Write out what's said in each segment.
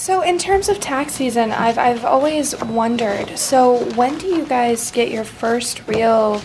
So, in terms of tax season, I've, I've always wondered so, when do you guys get your first real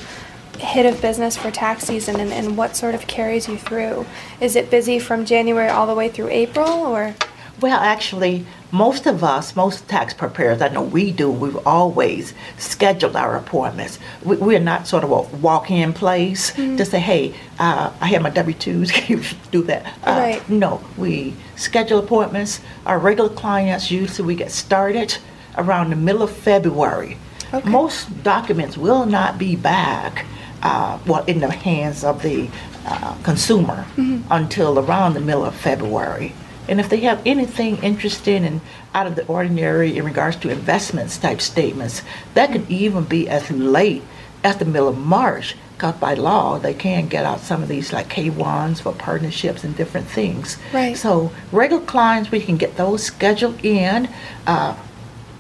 hit of business for tax season and, and what sort of carries you through? Is it busy from January all the way through April or? Well, actually, most of us, most tax preparers, I know we do, we've always scheduled our appointments. We, we're not sort of a walk in place Mm-hmm. to say, hey, uh, I have my W 2s, can you do that? Uh, Right. No, we schedule appointments. Our regular clients, usually we get started around the middle of February. Okay. Most documents will not be back, uh, well, in the hands of the uh, consumer until around the middle of February. And if they have anything interesting and out of the ordinary in regards to investments type statements, that could even be as late as the middle of March. Because by law, they can get out some of these like K1s for partnerships and different things. Right. So regular clients, we can get those scheduled in uh,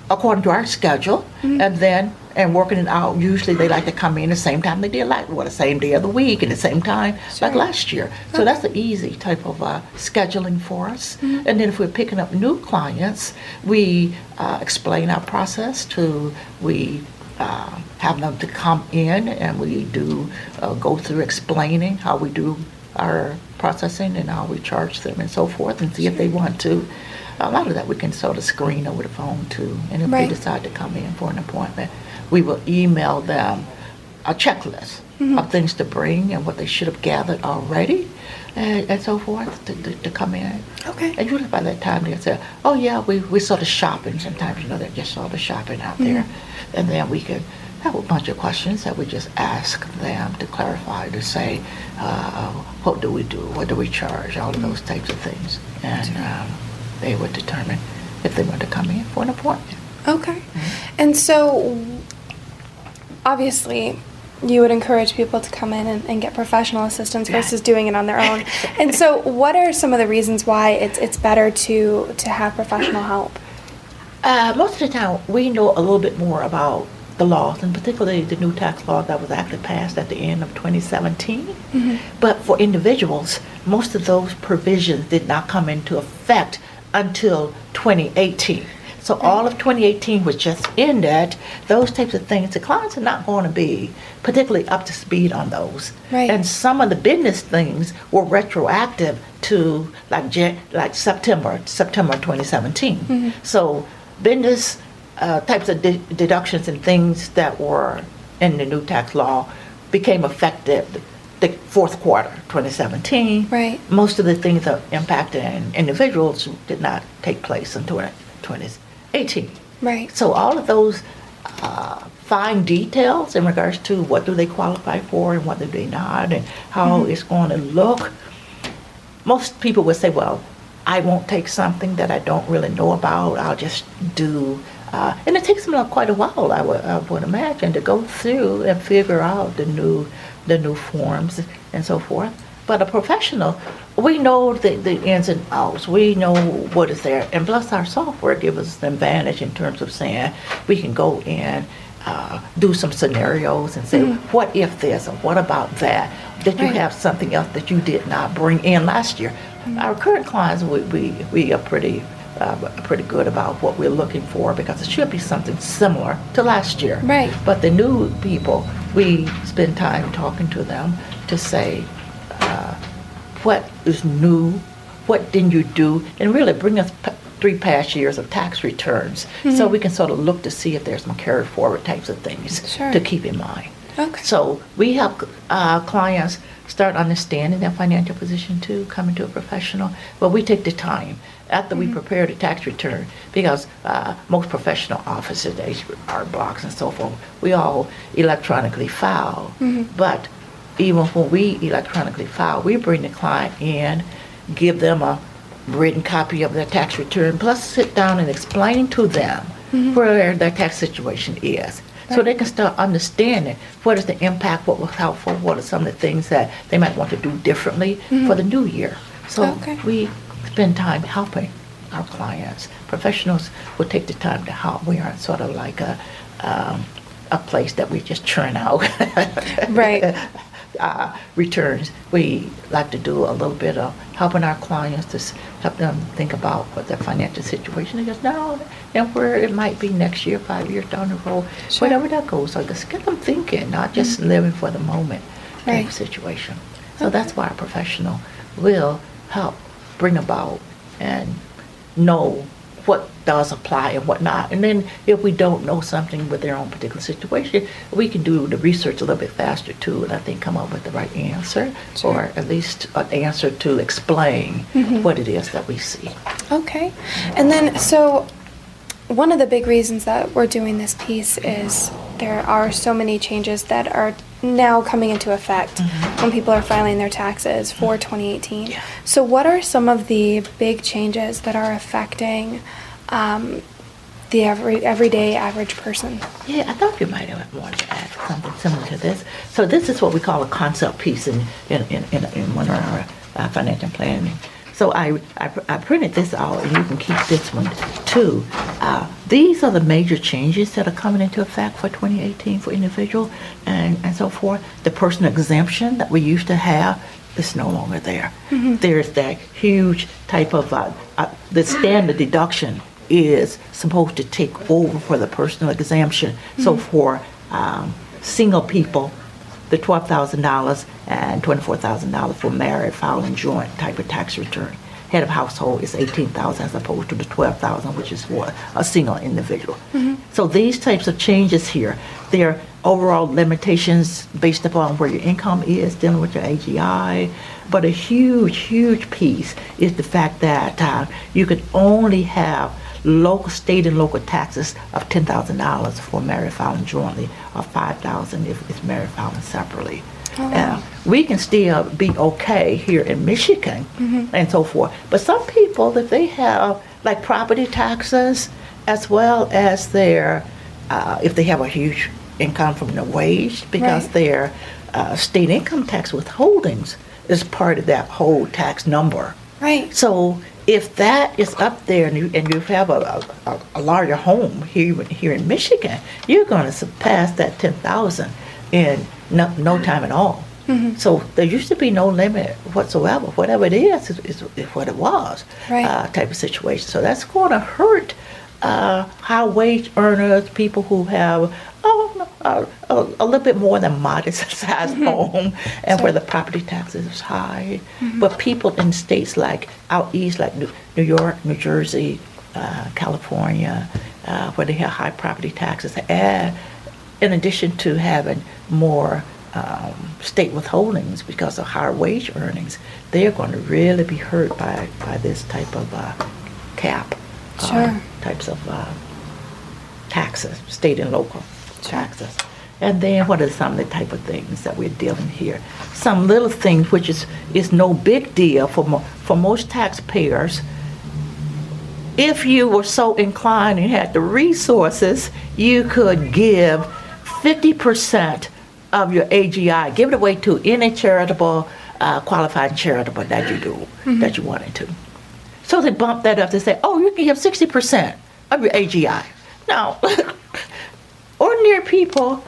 according to our schedule, and then and working it out. Usually, they like to come in the same time they did like well, the same day of the week and the same time Sure. like last year. So that's an easy type of uh, scheduling for us. And then if we're picking up new clients, we uh, explain our process to we. Uh, have them to come in and we do uh, go through explaining how we do our processing and how we charge them and so forth and see if they want to. A lot of that we can sort of screen over the phone too. And if Right. they decide to come in for an appointment, we will email them a checklist of things to bring and what they should have gathered already and, and so forth to, to, to come in. Okay. And usually by that time they'll say, oh yeah, we, we sort of shopping. Sometimes, you know, they're just sort of shopping out there. And then we can have a bunch of questions that we just ask them to clarify, to say, uh, what do we do? What do we charge? All of those types of things. And um, they would determine if they want to come in for an appointment. Okay. And so, obviously, you would encourage people to come in and, and get professional assistance versus doing it on their own. and so, what are some of the reasons why it's it's better to to have professional help? Uh, most of the time, we know a little bit more about the laws, and particularly the new tax law that was actually passed at the end of 2017. But for individuals, most of those provisions did not come into effect until 2018. So all of 2018 was just ended. Those types of things, the clients are not going to be particularly up to speed on those. Right. And some of the business things were retroactive to like like September September 2017. So business uh, types of de- deductions and things that were in the new tax law became effective the fourth quarter 2017. Right. Most of the things that impacted individuals did not take place until 2018. Right. So all of those uh, fine details in regards to what do they qualify for and what do they not, and how it's going to look. Most people would say, "Well, I won't take something that I don't really know about. I'll just do." Uh, and it takes them quite a while, I would, I would imagine, to go through and figure out the new, the new forms and so forth. But a professional, we know the, the ins and outs. We know what is there. And plus, our software gives us an advantage in terms of saying we can go in, uh, do some scenarios and say, what if this or what about that? Did you Right. have something else that you did not bring in last year? Our current clients, we, we, we are pretty, uh, pretty good about what we're looking for because it should be something similar to last year. Right. But the new people, we spend time talking to them to say, uh, what is new, what didn't you do, and really bring us p- three past years of tax returns so we can sort of look to see if there's some carry forward types of things Sure. to keep in mind. Okay. So we help uh, clients start understanding their financial position too, coming to a professional. But we take the time after we mm-hmm. prepare the tax return because uh, most professional offices, are blocks and so forth, we all electronically file. Mm-hmm. But even when we electronically file, we bring the client in, give them a written copy of their tax return, plus sit down and explain to them mm-hmm. where their tax situation is. So they can start understanding what is the impact, what was helpful, what are some of the things that they might want to do differently for the new year. So Okay. we spend time helping our clients. Professionals will take the time to help. We aren't sort of like a, um, a place that we just churn out Right. uh, returns, we like to do a little bit of helping our clients to help them think about what their financial situation is now and where it might be next year, five years down the road, Sure. whatever that goes. So just get them thinking, not just living for the moment type Right. of situation. So Okay. that's why a professional will help bring about and know what does apply and what not. And then if we don't know something with their own particular situation, we can do the research a little bit faster too, and I think come up with the right answer, Sure. or at least an answer to explain Mhm. what it is that we see. Okay. And then, so one of the big reasons that we're doing this piece is there are so many changes that are now coming into effect Mhm. when people are filing their taxes for 2018. Yeah. So, what are some of the big changes that are affecting um, the every, everyday average person? Yeah, I thought you might want to add something similar to this. So this is what we call a concept piece in, in, in, in, in one of our uh, financial planning. So I, I, I printed this out, and you can keep this one too. Uh, these are the major changes that are coming into effect for 2018 for individual and, and so forth. The personal exemption that we used to have is no longer there. There's that huge type of uh, uh, the standard deduction is supposed to take over for the personal exemption. So for um, single people, the twelve thousand dollars and twenty-four thousand dollars for married filing joint type of tax return. Head of household is eighteen thousand as opposed to the twelve thousand, which is for a single individual. So these types of changes here, they're overall limitations based upon where your income is, dealing with your AGI. But a huge, huge piece is the fact that uh, you could only have local, state and local taxes of ten thousand dollars for married filing jointly, or five thousand if it's married filing separately. Uh, we can still be okay here in Michigan and so forth. But some people, if they have like property taxes as well as their, uh, if they have a huge income from their wage, because Right. their uh, state income tax withholdings is part of that whole tax number. Right. So if that is up there and you, and you have a, a, a larger home here, here in Michigan, you're going to surpass that 10,000 in no, no time at all. Mm-hmm. So there used to be no limit whatsoever. Whatever it is, is, is, what it was Right. uh, type of situation. So that's going to hurt uh, high wage earners, people who have oh, a, a, a little bit more than modest sized home, and where the property taxes is high. But people in states like out east, like New, New York, New Jersey, uh, California, uh, where they have high property taxes, and in addition to having more um, state withholdings because of higher wage earnings, they're going to really be hurt by, by this type of uh, cap. uh, Sure. types of uh, taxes, state and local taxes. And then what are some of the type of things that we're dealing here? Some little things which is, is no big deal for, mo- for most taxpayers. If you were so inclined and had the resources, you could give 50% of your AGI, give it away to any charitable, uh, qualified charitable that you do, that you wanted to. So they bump that up to say, oh, you can give 60% of your AGI. Now, ordinary people,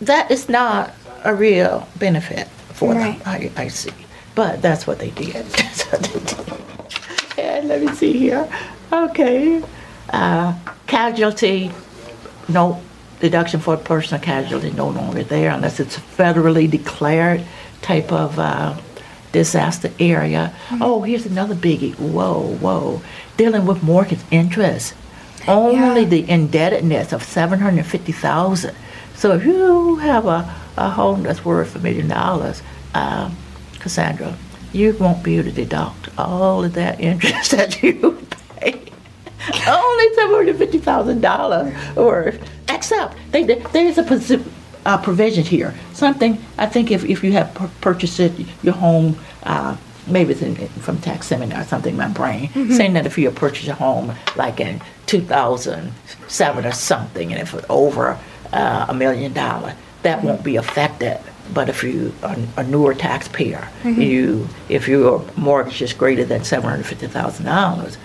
that is not a real benefit for Right. them, I, I see. But that's what they did. That's what they did. And let me see here. Okay. Uh, casualty, no deduction for personal casualty no longer there unless it's a federally declared type of uh, disaster area. Oh, here's another biggie. Whoa, whoa. Dealing with mortgage interest. Only Yeah. the indebtedness of 750000 So if you have a, a home that's worth a million dollars, um, Cassandra, you won't be able to deduct all of that interest that you pay. Only seven hundred fifty thousand dollars worth. Except they, they- there is a posi- uh, provision here. Something I think if, if you have pur- purchased it, your home, uh, maybe it's in, from tax seminar, or something in my brain, saying that if you purchase a home like in two thousand seven or something, and if it's over uh, a million dollar, that won't be affected. But if you are a newer taxpayer, you if your mortgage is greater than seven hundred fifty thousand dollars,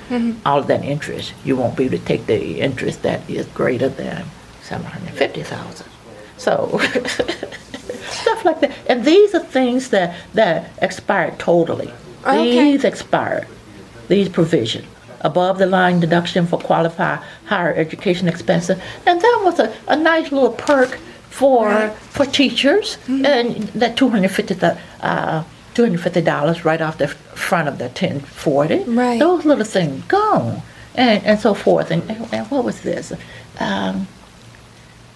all of that interest, you won't be able to take the interest that is greater than seven hundred fifty thousand. So stuff like that. And these are things that that expired totally. Okay. These expired. These provisions above the line deduction for qualified higher education expenses, and that was a, a nice little perk for Right. for teachers, and that two hundred fifty uh, two hundred fifty dollars right off the front of the ten forty. Right. Those little things gone, and and so forth. And, and, and what was this? Um,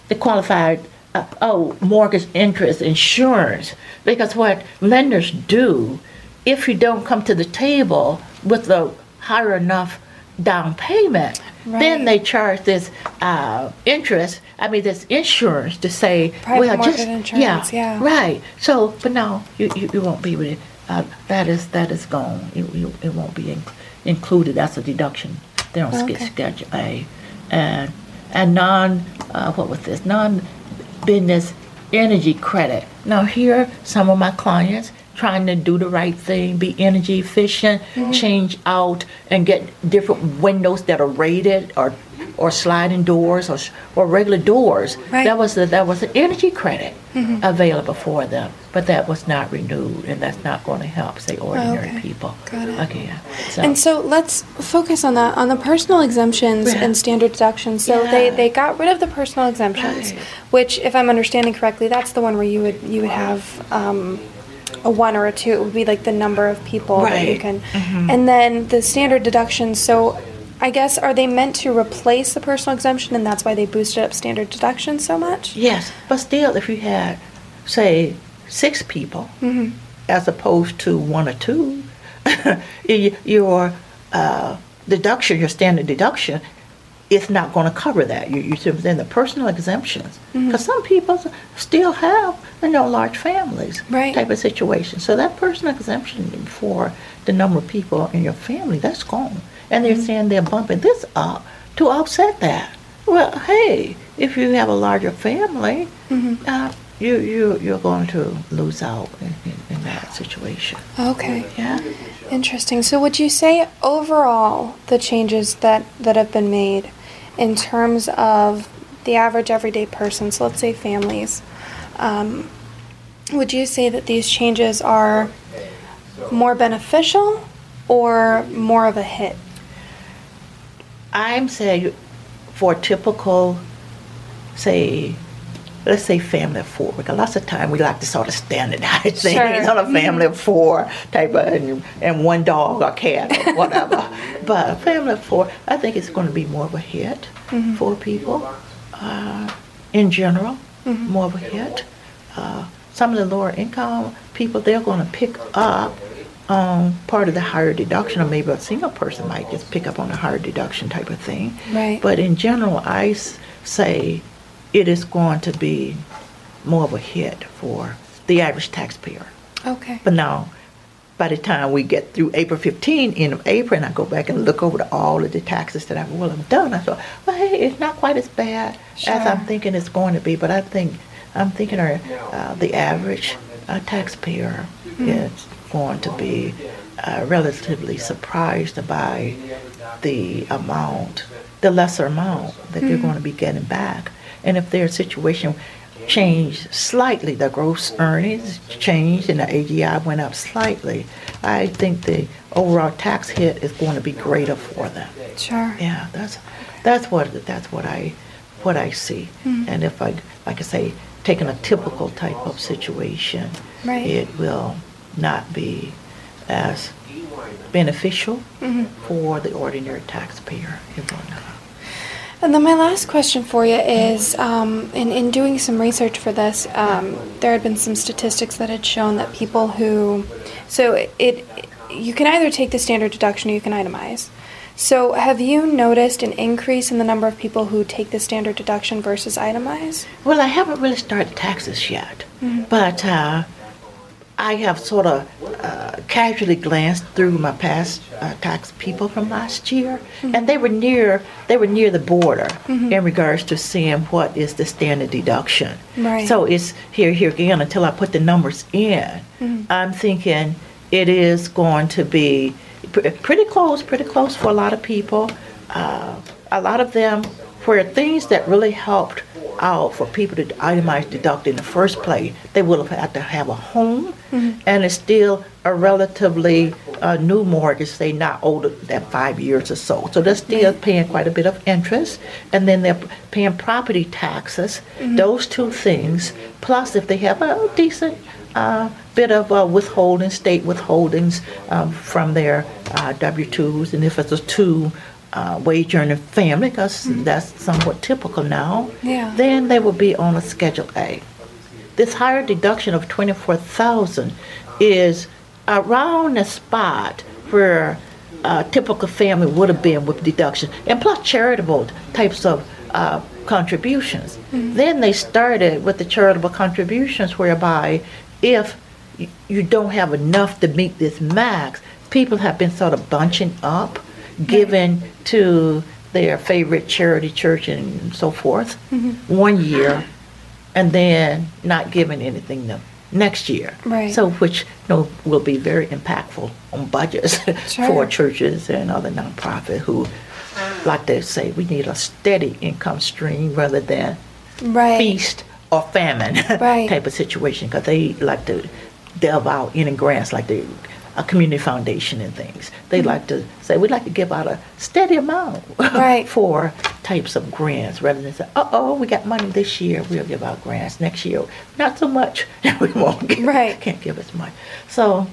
the qualified uh, oh mortgage interest insurance. Because what lenders do if you don't come to the table with a higher enough down payment then they charge this uh, interest i mean this insurance to say Private well just insurance, yeah. right. So but no you, you, you won't be able to uh, that is that is gone. It, it, it won't be in, included. That's a deduction. They don't Okay. get schedule a. And and non uh, what was this non business energy credit now here some of my clients trying to do the right thing be energy efficient Mm-hmm. change out and get different windows that are rated or or sliding doors or, or regular doors Right. Mm-hmm. that was the, that was an energy credit available for them but that was not renewed and that's not going to help say ordinary Okay. people Got it. again so, And so let's focus on that on the personal exemptions Yeah. and standard deductions. So they, Yeah. they got rid of the personal exemptions, Right. which, if I'm understanding correctly, that's the one where you would you would have um, a one or a two. It would be like the number of people that you Right. Mm-hmm. can. And then the standard deductions. So I guess are they meant to replace the personal exemption, and that's why they boosted up standard deductions so much? Yes, but still, if you had, say, six people, Mm-hmm. as opposed to one or two, your uh, deduction, your standard deduction, is not going to cover that. You, you see what The personal exemptions, Mm-hmm. because some people still have, you know, large families Right. type of situation. So that personal exemption for the number of people in your family, that's gone. And they're saying they're bumping this up to offset that. Well, hey, if you have a larger family, uh, you you you're going to lose out in, in, in that situation. Okay. Yeah. Interesting. So would you say overall the changes that, that have been made in terms of the average everyday person, so let's say families, um, would you say that these changes are more beneficial or more of a hit? I'm saying for a typical, say, let's say family of four, because lots of time we like to sort of standardize things Sure. on a family of four type of, and, and one dog or cat or whatever. but a family of four, I think it's going to be more of a hit for people uh, in general, more of a hit. Uh, some of the lower income people, they're going to pick up on part of the higher deduction, or maybe a single person might just pick up on a higher deduction type of thing. Right. But in general, I s- say it is going to be more of a hit for the average taxpayer. Okay. But now, by the time we get through April 15, end of April, and I go back and look over to all of the taxes that I will have done, I thought, well, hey, it's not quite as bad Sure. as I'm thinking it's going to be. But I think I'm thinking uh, uh, the average uh, taxpayer is going to be uh, relatively surprised by the amount, the lesser amount that they're going to be getting back. And if their situation changed slightly, the gross earnings changed and the AGI went up slightly, I think the overall tax hit is going to be greater for them. Sure. Yeah, that's that's what that's what I what I see. Mm-hmm. And if I like I say, taking a typical type of situation, Right. it will not be as beneficial Mm-hmm. for the ordinary taxpayer. It will. And then my last question for you is, um, in, in doing some research for this, um, there had been some statistics that had shown that people who, so it, it, you can either take the standard deduction or you can itemize. So have you noticed an increase in the number of people who take the standard deduction versus itemize? Well, I haven't really started taxes yet, but uh, I have sort of uh, casually glanced through my past uh, tax people from last year, and they were near they were near the border in regards to seeing what is the standard deduction. Right. So it's here here again until I put the numbers in. I'm thinking it is going to be pr- pretty close, pretty close for a lot of people. Uh, a lot of them where things that really helped out for people to itemize deduct in the first place, they would have had to have a home, and it's still a relatively uh, new mortgage, say not older than five years or so. So they're still paying quite a bit of interest, and then they're paying property taxes. Those two things, plus if they have a decent uh, bit of uh, withholding, state withholdings um, from their uh, W-2s, and if it's a two uh, wage earning family, because that's somewhat typical now, Yeah. then they will be on a Schedule A. This higher deduction of twenty-four thousand is around the spot where a typical family would have been with deduction, and plus charitable types of uh, contributions. Then they started with the charitable contributions, whereby if you don't have enough to meet this max, people have been sort of bunching up, giving to their favorite charity church and so forth mm-hmm. one year and then not giving anything the next year. Right. So which you know, will be very impactful on budgets Sure. for churches and other nonprofit who like to say we need a steady income stream rather than Right. feast or famine Right. type of situation because they like to delve out any grants like the a community foundation and things. They like to say we'd like to give out a steady amount Right. for types of grants rather than say, uh oh, we got money this year, we'll give out grants. Next year, not so much. we won't give, Right. can't give as much. So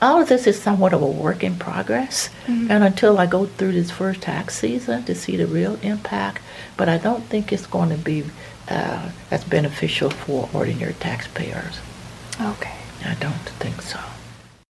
all of this is somewhat of a work in progress. Mm-hmm. And until I go through this first tax season to see the real impact, but I don't think it's going to be uh, as beneficial for ordinary taxpayers. Okay. I don't think so.